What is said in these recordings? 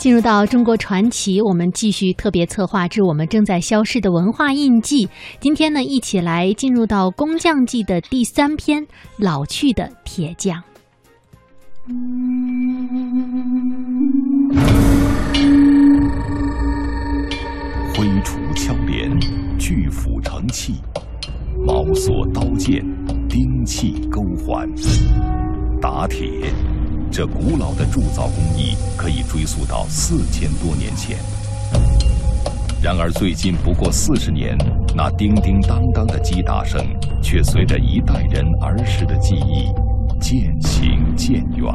进入到中国传奇，我们继续特别策划之我们正在消失的文化印记。今天呢，一起来进入到工匠记的第三篇《老去的铁匠》。挥锄敲镰，锯斧成器，毛索刀剑，兵器钩环，打铁。这古老的铸造工艺可追溯到四千多年前。然而，最近不过四十年，那叮叮当当的击打声却随着一代人儿时的记忆渐行渐远。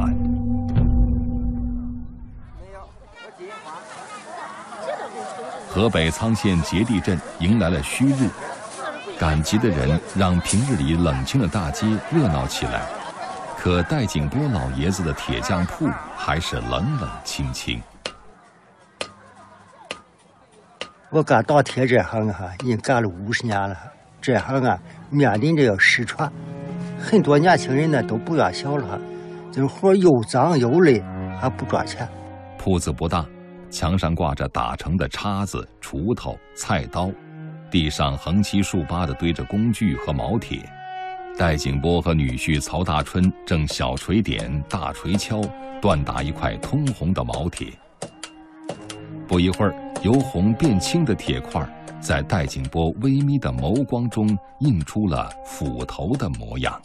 河北沧县结地镇迎来了旭日，赶集的人让平日里冷清的大街热闹起来。可戴景波老爷子的铁匠铺还是冷冷清清。我干打铁这行哈，已经干了五十年了。这行啊，面临着要失传，很多年轻人呢都不愿学了。这活又脏又累，还不赚钱。铺子不大，墙上挂着打成的叉子、锄头、菜刀，地上横七竖八的堆着工具和毛铁。戴景波和女婿曹大春正小锤点、大锤敲，锻打一块通红的毛铁。不一会儿，由红变青的铁块，在戴景波微眯的眸光中映出了斧头的模样。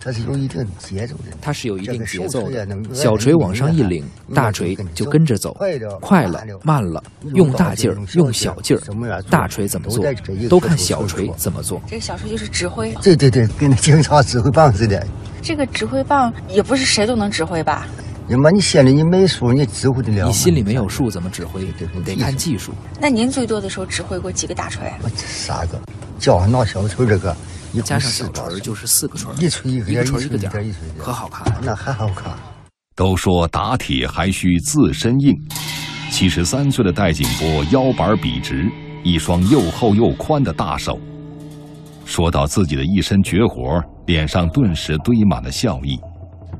它是有一定节奏的，它是有一定节奏的。小锤往上一领，大锤就跟着走，快了慢了，用大劲儿用小劲儿，大锤怎么做，都看小锤怎么做。这个小锤就是指挥，对对对，跟那警察指挥棒似的。这个指挥棒也不是谁都能指挥吧？你妈，你心里你没数，你指挥得了？你心里没有数，怎么指挥？得看技术。那您最多的时候指挥过几个大锤？我三个，叫上拿小锤这个。加上小锤就是四个锤，一锤一个锤一个点，可好看。那还好看。都说打铁还需自身硬，七十三岁的戴景波腰板笔直，一双又厚又宽的大手。说到自己的一身绝活，脸上顿时堆满了笑意，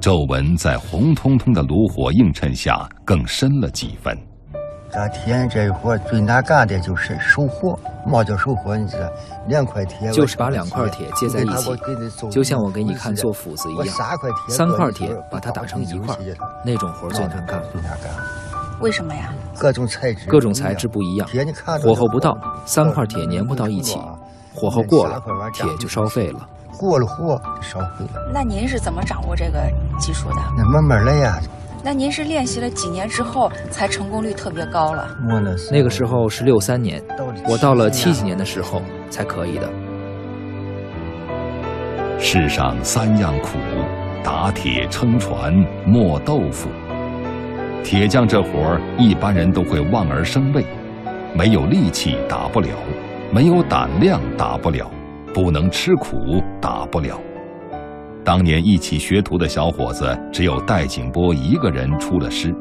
皱纹在红彤彤的炉火映衬下更深了几分。干铁这一活最难干的就是收活。嘛叫收活？你知道，两块铁就是把两块铁接在一起，就像我给你看做斧子一样。三块铁把它打成一块，那种活最难干。最难干。为什么呀？各种材质，各种材质不一样。火候不到，三块铁粘不到一起；火候过了，铁就烧废了。过了火，烧废了。那您是怎么掌握这个技术的？那慢慢来呀。那您是练习了几年之后才成功率特别高了？那个时候是六三年，我到了七几年的时候才可以的。世上三样苦：打铁、撑船、磨豆腐。铁匠这活儿，一般人都会望而生畏，没有力气打不了，没有胆量打不了，不能吃苦打不了。当年一起学徒的小伙子，只有戴景波一个人出了师。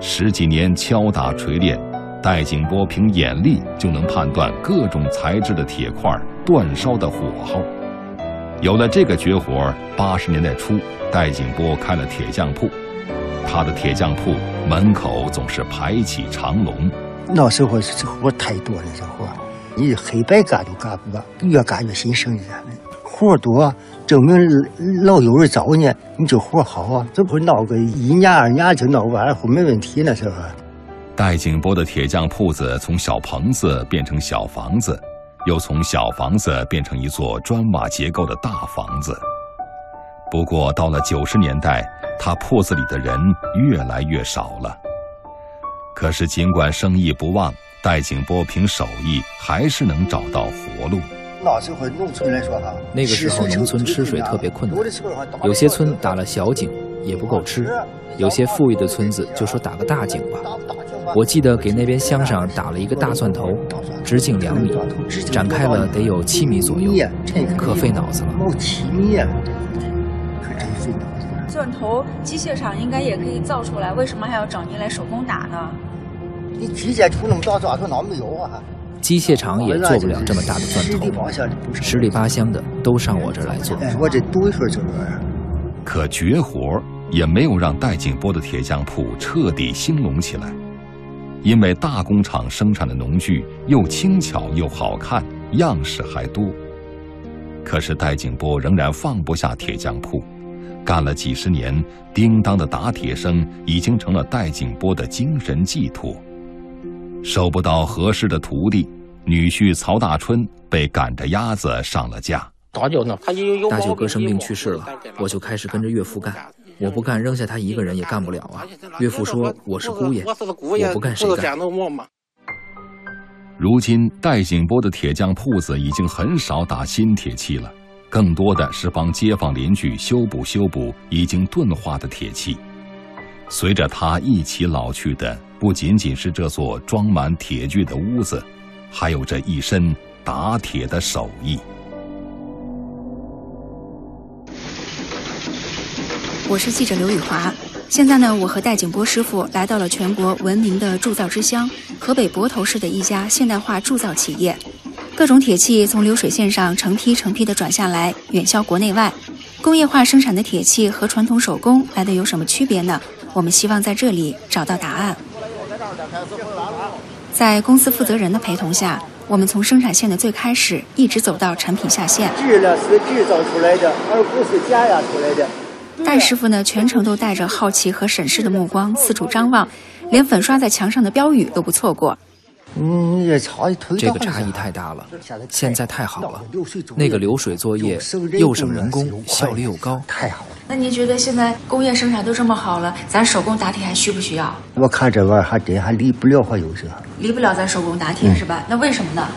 十几年敲打锤炼，戴景波凭眼力就能判断各种材质的铁块煅烧的火候。有了这个绝活，八十年代初，戴景波开了铁匠铺。他的铁匠铺门口总是排起长龙。那时候这活太多了，这活你黑白干都干不完，越干越心生咱们活多。证明老有人找你，你这活好啊！这不闹个一年二年就闹完了，没问题那时候。戴景波的铁匠铺子从小棚子变成小房子，又从小房子变成一座砖瓦结构的大房子。不过到了九十年代，他铺子里的人越来越少了。可是尽管生意不旺，戴景波凭手艺还是能找到活路。那时候农村来说哈，那个时候农村吃水特别困难，有些村打了小井也不够吃，有些富裕的村子就说打个大井吧。我记得给那边乡上打了一个大钻头，直径两米，展开了得有七米左右，可费脑子了。七米可真费脑子。钻头机械厂应该也可以造出来，为什么还要找您来手工打呢？你机械出那么大钻头哪没有啊？机械厂也做不了这么大的钻头，十里八乡的都上我这儿来做。我这多一份就这样。可绝活也没有让戴景波的铁匠铺彻底兴隆起来。因为大工厂生产的农具又轻巧又好看，样式还多。可是戴景波仍然放不下铁匠铺，干了几十年，叮当的打铁声已经成了戴景波的精神寄托。收不到合适的徒弟，女婿曹大春被赶着鸭子上了架。大舅哥生病去世了，我就开始跟着岳父干。我不干，扔下他一个人也干不了啊！岳父说我是姑爷，我不干谁干？如今戴景波的铁匠铺子已经很少打新铁器了，更多的是帮街坊邻居修补修补已经钝化的铁器。随着他一起老去的，不仅仅是这座装满铁具的屋子，还有这一身打铁的手艺。我是记者刘雨华，现在呢，我和戴景波师傅来到了全国闻名的铸造之乡河北泊头市的一家现代化铸造企业，各种铁器从流水线上成批成批的转下来，远销国内外。工业化生产的铁器和传统手工来的有什么区别呢？我们希望在这里找到答案。在公司负责人的陪同下，我们从生产线的最开始一直走到产品下线。是制造出来的，而不是出来的。戴师傅呢，全程都带着好奇和审视的目光四处张望，连粉刷在墙上的标语都不错过。嗯，这个差异太大了，现在太好了，那个流水作业又省人工，效率又高，太好了。那您觉得现在工业生产都这么好了，咱手工打铁还需不需要？我看这玩意儿还真还离不了，还有是。离不了咱手工打铁是吧？那为什么呢？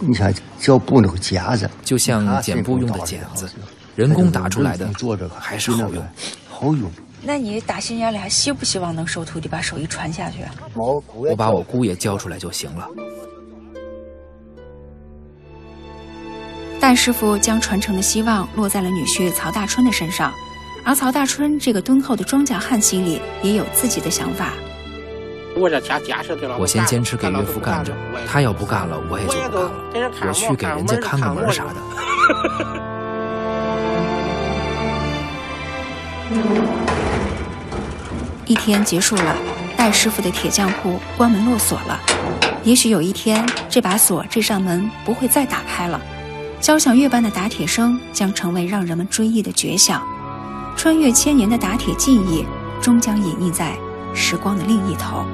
你看胶布那个夹子，就像剪布用的剪子。人工打出来的做这个还是好用，好用。那你打心眼里还希不希望能收徒弟把手艺传下去？我把我姑爷教出来就行了。戴师傅将传承的希望落在了女婿曹大春的身上，而曹大春这个敦厚的庄稼汉心里也有自己的想法。我先坚持给岳父干着，他要不干了，我也就不干了。我去给人家看个门啥的。一天结束了，戴师傅的铁匠铺关门落锁了。也许有一天，这把锁、这扇门不会再打开了。交响乐般的打铁声将成为让人们追忆的绝响。穿越千年的打铁技艺，终将隐匿在时光的另一头。